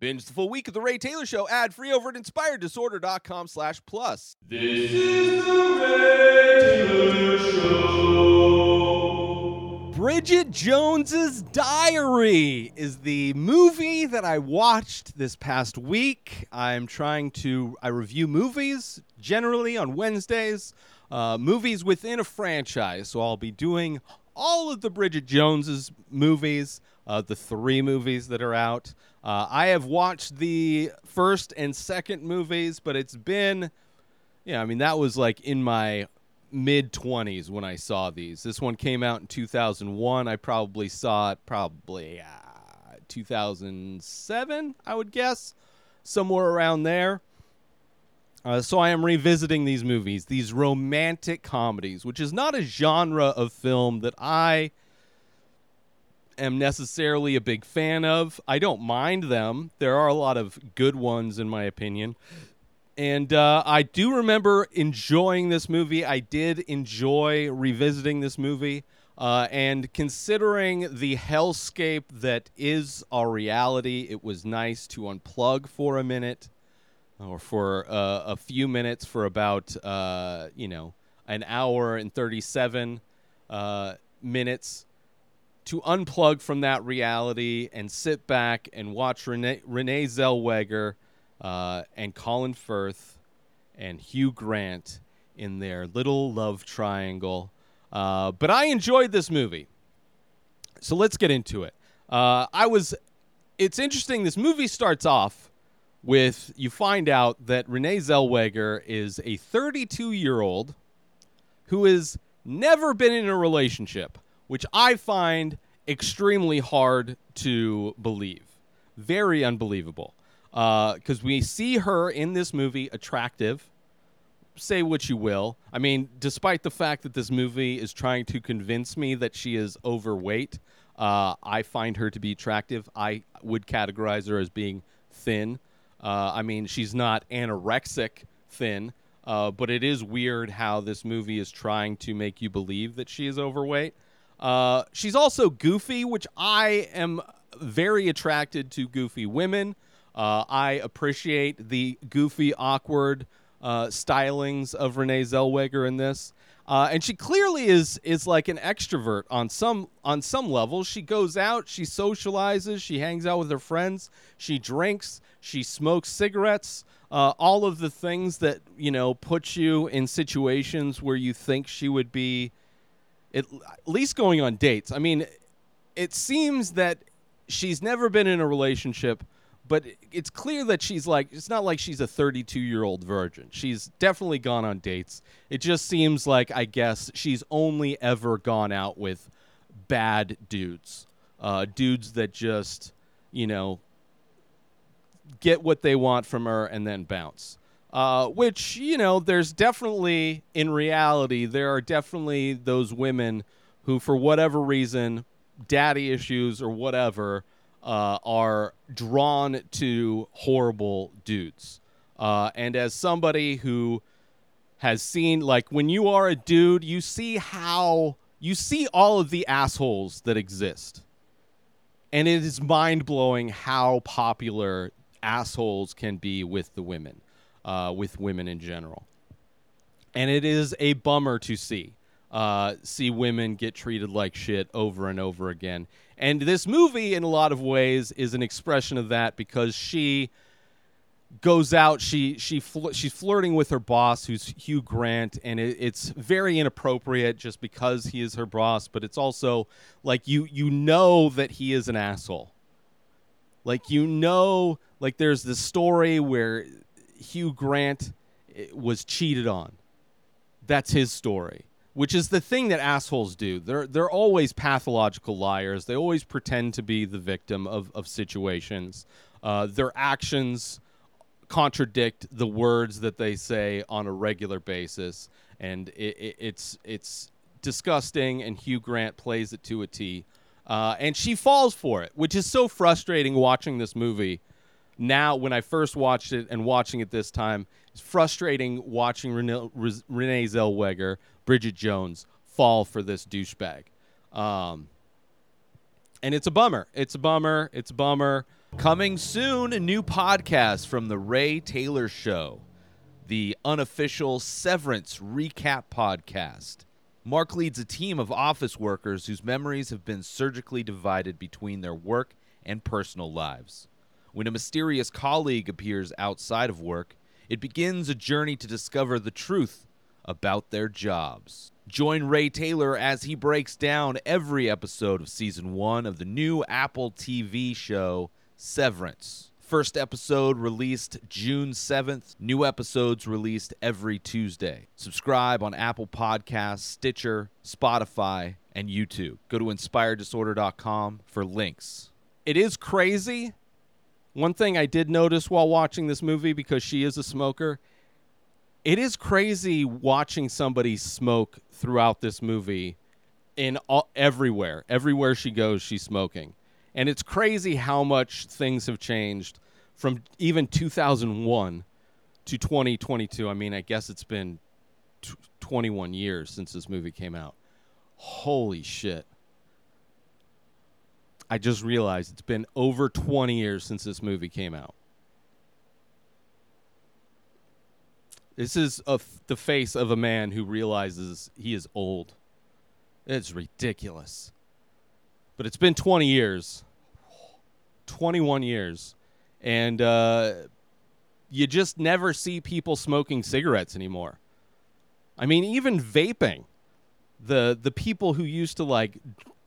Binge the full week of The Ray Taylor Show ad free over at inspireddisorder.com slash plus. This is the Ray Taylor Show. Bridget Jones's Diary is the movie that I watched this past week. I'm trying to I review movies generally on Wednesdays, uh, movies within a franchise. So I'll be doing all of the Bridget Jones's movies, uh, the three movies that are out. Uh, I have watched the first and second movies, but it's been, yeah, I mean that was like in my mid 20s when I saw these. This one came out in 2001. I probably saw it probably uh, 2007, I would guess, somewhere around there. Uh, so I am revisiting these movies, these romantic comedies, which is not a genre of film that I am necessarily a big fan of. I don't mind them. There are a lot of good ones, in my opinion. And uh, I do remember enjoying this movie. I did enjoy revisiting this movie. Uh, and considering the hellscape that is our reality, it was nice to unplug for a minute or for uh, a few minutes for about, uh, you know, an hour and 37 uh, minutes to unplug from that reality and sit back and watch Renee, Renee Zellweger uh, and Colin Firth and Hugh Grant in their little love triangle. Uh, but I enjoyed this movie. So let's get into it. Uh, I was. It's interesting. This movie starts off with you find out that Renee Zellweger is a 32 year old who has never been in a relationship, which I find extremely hard to believe. Very unbelievable. Because uh, we see her in this movie attractive. Say what you will. I mean, despite the fact that this movie is trying to convince me that she is overweight, uh, I find her to be attractive. I would categorize her as being thin. Uh, I mean, she's not anorexic thin, uh, but it is weird how this movie is trying to make you believe that she is overweight. Uh, she's also goofy, which I am very attracted to goofy women. Uh, I appreciate the goofy, awkward uh, stylings of Renee Zellweger in this. Uh, and she clearly is is like an extrovert on some on some level. She goes out, she socializes, she hangs out with her friends, she drinks, she smokes cigarettes. Uh, all of the things that you know put you in situations where you think she would be, at least going on dates. I mean, it seems that she's never been in a relationship but it's clear that she's like it's not like she's a 32 year old virgin. She's definitely gone on dates. It just seems like i guess she's only ever gone out with bad dudes uh, dudes that just you know get what they want from her and then bounce uh, which you know there's definitely in reality there are definitely those women who for whatever reason daddy issues or whatever uh, are drawn to horrible dudes. Uh, and as somebody who has seen, like, when you are a dude, you see how you see all of the assholes that exist. And it is mind blowing how popular assholes can be with the women, uh, with women in general. And it is a bummer to see. Uh, see women get treated like shit over and over again. And this movie, in a lot of ways, is an expression of that because she goes out she she fl- she's flirting with her boss who's Hugh Grant and it, it's very inappropriate just because he is her boss but it's also like you you know that he is an asshole like you know like there's this story where Hugh Grant eh, was cheated on that's his story which is the thing that assholes do. They're they're always pathological liars. They always pretend to be the victim of of situations. Uh, their actions contradict the words that they say on a regular basis, and it, it, it's it's disgusting. And Hugh Grant plays it to a T, uh, and she falls for it, which is so frustrating watching this movie. Now, when I first watched it and watching it this time, it's frustrating watching Renee, Renee Zellweger Bridget Jones fall for this douchebag. Um, and it's a bummer. It's a bummer. It's a bummer. Coming soon, a new podcast from The Ray Taylor Show, the unofficial Severance recap podcast. Mark leads a team of office workers whose memories have been surgically divided between their work and personal lives. When a mysterious colleague appears outside of work, it begins a journey to discover the truth about their jobs. Join Ray Taylor as he breaks down every episode of season one of the new Apple TV show Severance. First episode released June 7th. New episodes released every Tuesday. Subscribe on Apple Podcasts, Stitcher, Spotify, and YouTube. Go to inspireddisorder.com for links. It is crazy. One thing I did notice while watching this movie, because she is a smoker, it is crazy watching somebody smoke throughout this movie in all, everywhere. Everywhere she goes, she's smoking. And it's crazy how much things have changed from even 2001 to 2022. I mean, I guess it's been t- 21 years since this movie came out. Holy shit. I just realized it's been over 20 years since this movie came out. This is the face of a man who realizes he is old. It's ridiculous. But it's been 20 years, 21 years, and uh, you just never see people smoking cigarettes anymore. I mean, even vaping. The the people who used to like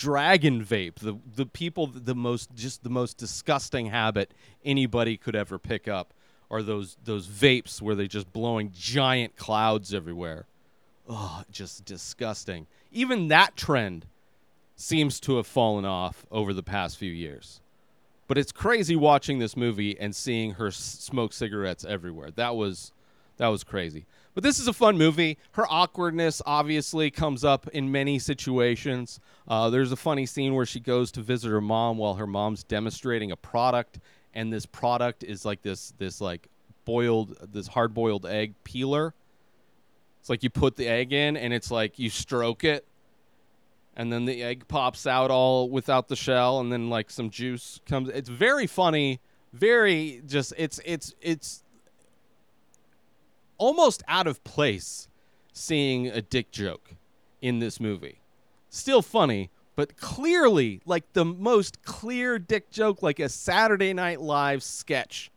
dragon vape, the the people the most just the most disgusting habit anybody could ever pick up are those those vapes where they're just blowing giant clouds everywhere. Oh, just disgusting. Even that trend seems to have fallen off over the past few years. But it's crazy watching this movie and seeing her smoke cigarettes everywhere. That was that was crazy. But this is a fun movie. Her awkwardness obviously comes up in many situations. Uh, there's a funny scene where she goes to visit her mom while her mom's demonstrating a product, and this product is like this this like boiled this hard boiled egg peeler. It's like you put the egg in and it's like you stroke it and then the egg pops out all without the shell and then like some juice comes it's very funny very just it's it's it's almost out of place seeing a dick joke in this movie still funny but clearly like the most clear dick joke like a saturday night live sketch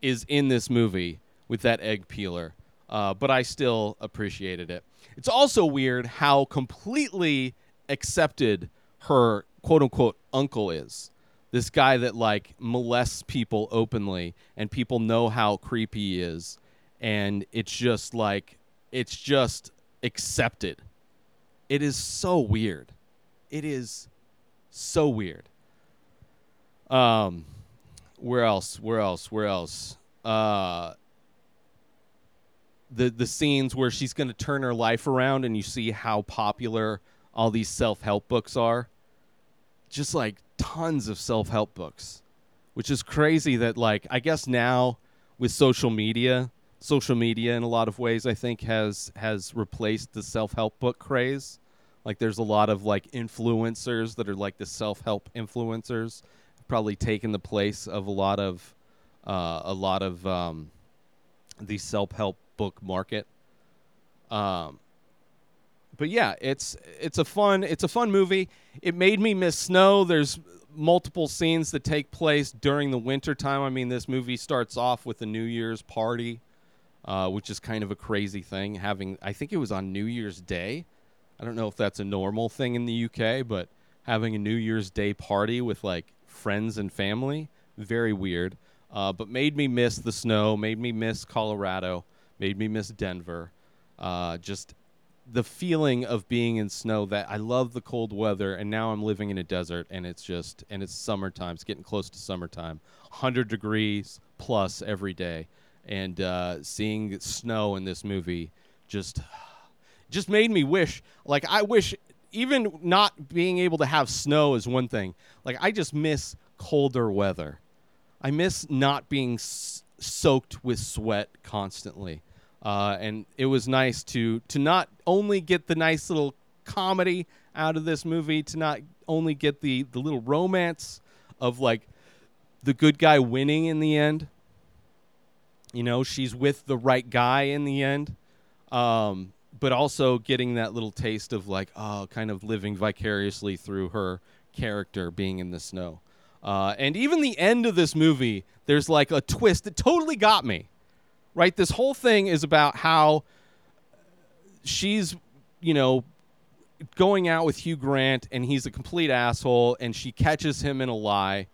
is in this movie with that egg peeler uh, but i still appreciated it it's also weird how completely accepted her quote unquote uncle is. This guy that like molests people openly and people know how creepy he is. And it's just like, it's just accepted. It is so weird. It is so weird. Um, where else? Where else? Where else? Uh, the the scenes where she's going to turn her life around and you see how popular all these self-help books are just like tons of self-help books which is crazy that like i guess now with social media social media in a lot of ways i think has has replaced the self-help book craze like there's a lot of like influencers that are like the self-help influencers probably taken the place of a lot of uh, a lot of um, the self-help book market um, but yeah, it's it's a fun it's a fun movie. It made me miss snow. There's multiple scenes that take place during the winter time. I mean, this movie starts off with a New Year's party, uh, which is kind of a crazy thing. Having I think it was on New Year's Day. I don't know if that's a normal thing in the UK, but having a New Year's Day party with like friends and family, very weird. Uh, but made me miss the snow. Made me miss Colorado. Made me miss Denver. Uh, just the feeling of being in snow that I love the cold weather and now I'm living in a desert and it's just and it's summertime it's getting close to summertime 100 degrees plus every day and uh, seeing snow in this movie just just made me wish like I wish even not being able to have snow is one thing like I just miss colder weather I miss not being s- soaked with sweat constantly uh, and it was nice to to not only get the nice little comedy out of this movie, to not only get the the little romance of like the good guy winning in the end. You know, she's with the right guy in the end. Um, but also getting that little taste of like, oh, kind of living vicariously through her character being in the snow. Uh, and even the end of this movie, there's like a twist that totally got me. Right? This whole thing is about how she's, you know, going out with Hugh Grant and he's a complete asshole and she catches him in a lie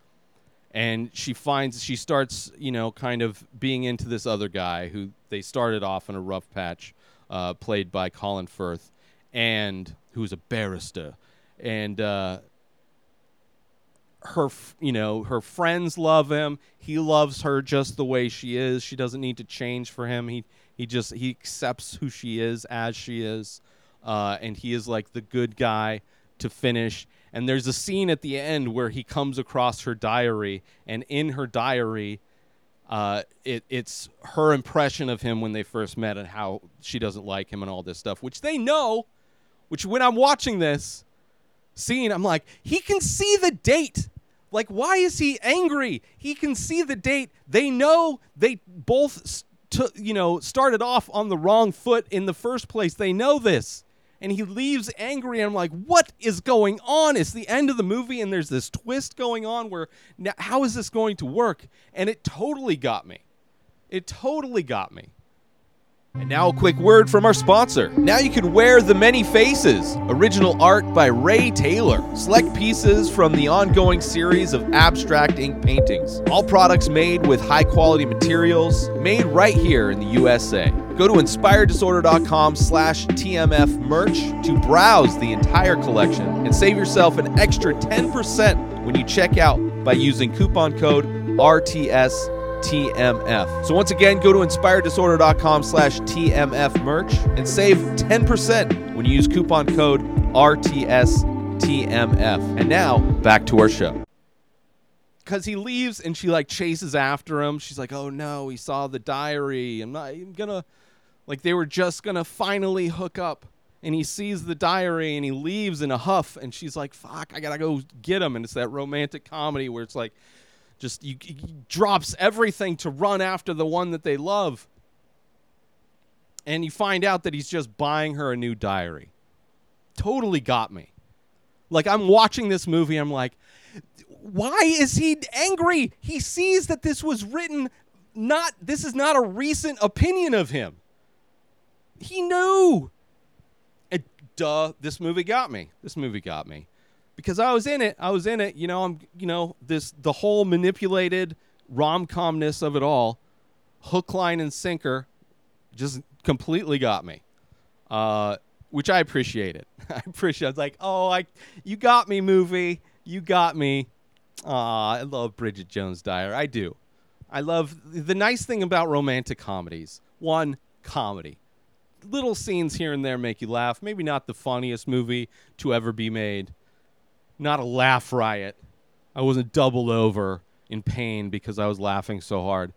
and she finds she starts you know kind of being into this other guy who they started off in a rough patch uh, played by colin firth and who's a barrister. And uh, her you know her friends love him. He loves her just the way she is. She doesn't need to change for him. He he just he accepts who she is as she is uh, and he is like the good guy to finish and there's a scene at the end where he comes across her diary, and in her diary, uh, it, it's her impression of him when they first met and how she doesn't like him and all this stuff, which they know. Which when I'm watching this scene, I'm like, he can see the date. Like, why is he angry? He can see the date. They know they both, st- you know, started off on the wrong foot in the first place. They know this and he leaves angry and i'm like what is going on it's the end of the movie and there's this twist going on where now how is this going to work and it totally got me it totally got me and now a quick word from our sponsor. Now you can wear the many faces. Original art by Ray Taylor. Select pieces from the ongoing series of abstract ink paintings. All products made with high quality materials, made right here in the USA. Go to inspireddisorder.com slash TMF merch to browse the entire collection and save yourself an extra 10% when you check out by using coupon code RTS TMF. So once again, go to inspireddisorder.com slash TMF merch and save 10% when you use coupon code RTSTMF. And now, back to our show. Because he leaves and she like chases after him. She's like, oh no, he saw the diary. I'm not I'm gonna, like, they were just gonna finally hook up. And he sees the diary and he leaves in a huff. And she's like, fuck, I gotta go get him. And it's that romantic comedy where it's like, just you, drops everything to run after the one that they love. And you find out that he's just buying her a new diary. Totally got me. Like I'm watching this movie, I'm like, why is he angry? He sees that this was written not this is not a recent opinion of him. He knew. And duh, this movie got me. This movie got me because I was in it. I was in it. You know, I'm you know this the whole manipulated rom comness of it all, hook, line, and sinker, just completely got me. Uh, which I appreciated. I appreciate. I was like, oh, I you got me, movie. You got me. Aw, I love Bridget Jones' Diary. I do. I love the nice thing about romantic comedies. One, comedy. Little scenes here and there make you laugh. Maybe not the funniest movie to ever be made. Not a laugh riot. I wasn't doubled over in pain because I was laughing so hard.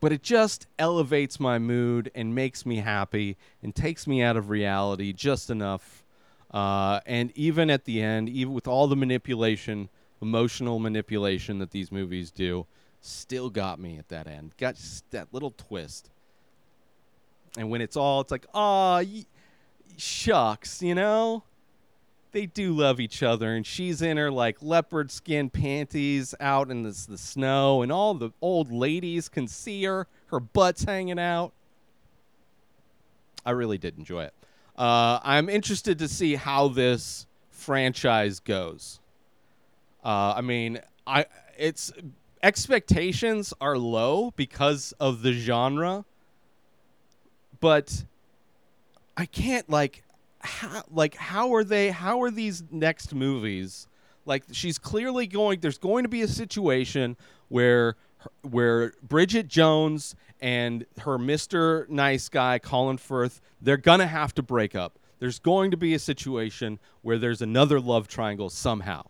But it just elevates my mood and makes me happy and takes me out of reality just enough. Uh, and even at the end, even with all the manipulation, emotional manipulation that these movies do, still got me at that end. Got that little twist. And when it's all, it's like, oh, y- shucks, you know? They do love each other, and she's in her like leopard skin panties out in the, the snow, and all the old ladies can see her. Her butt's hanging out. I really did enjoy it. Uh, I'm interested to see how this franchise goes. Uh, I mean, I it's expectations are low because of the genre, but I can't like how like how are they how are these next movies like she's clearly going there's going to be a situation where where Bridget Jones and her Mr. Nice Guy Colin Firth they're going to have to break up. There's going to be a situation where there's another love triangle somehow.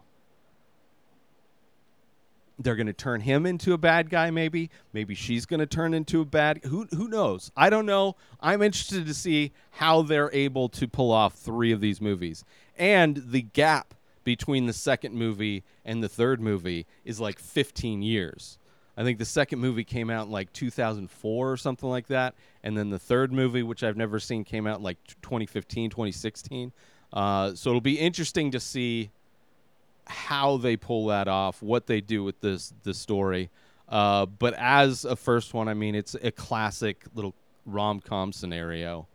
They're going to turn him into a bad guy maybe. Maybe she's going to turn into a bad who who knows? I don't know. I'm interested to see how they're able to pull off 3 of these movies. And the gap between the second movie and the third movie is like 15 years. I think the second movie came out in like 2004 or something like that, and then the third movie, which I've never seen, came out like 2015, 2016. Uh, so it'll be interesting to see how they pull that off, what they do with this the story. Uh, but as a first one, I mean, it's a classic little rom com scenario.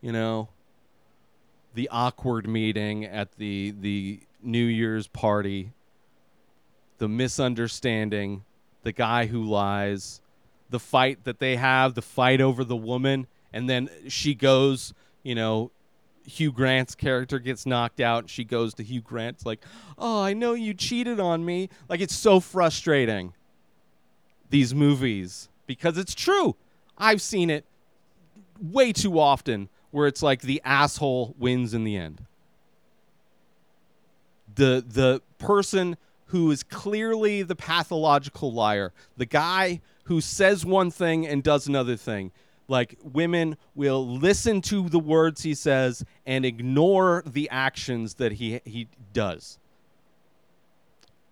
You know, the awkward meeting at the the New Year's party, the misunderstanding, the guy who lies, the fight that they have, the fight over the woman, and then she goes, you know, Hugh Grant's character gets knocked out. And she goes to Hugh Grant's like, "Oh, I know you cheated on me." Like it's so frustrating. These movies because it's true. I've seen it way too often where it's like the asshole wins in the end. The the person who is clearly the pathological liar, the guy who says one thing and does another thing. Like women will listen to the words he says and ignore the actions that he he does.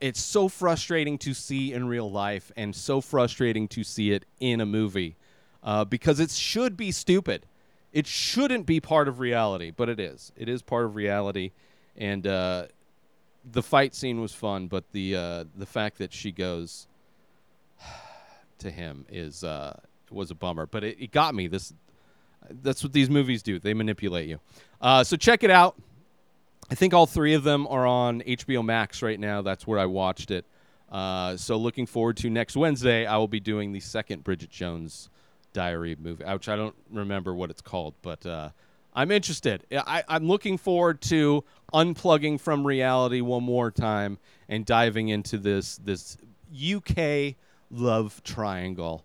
It's so frustrating to see in real life and so frustrating to see it in a movie uh, because it should be stupid. It shouldn't be part of reality, but it is. It is part of reality, and uh, the fight scene was fun, but the uh, the fact that she goes to him is uh, was a bummer. But it, it got me. This that's what these movies do. They manipulate you. Uh, so check it out. I think all three of them are on HBO Max right now. That's where I watched it. Uh, so looking forward to next Wednesday. I will be doing the second Bridget Jones Diary movie, which I don't remember what it's called, but uh, I'm interested. I, I'm looking forward to unplugging from reality one more time and diving into this this UK love triangle.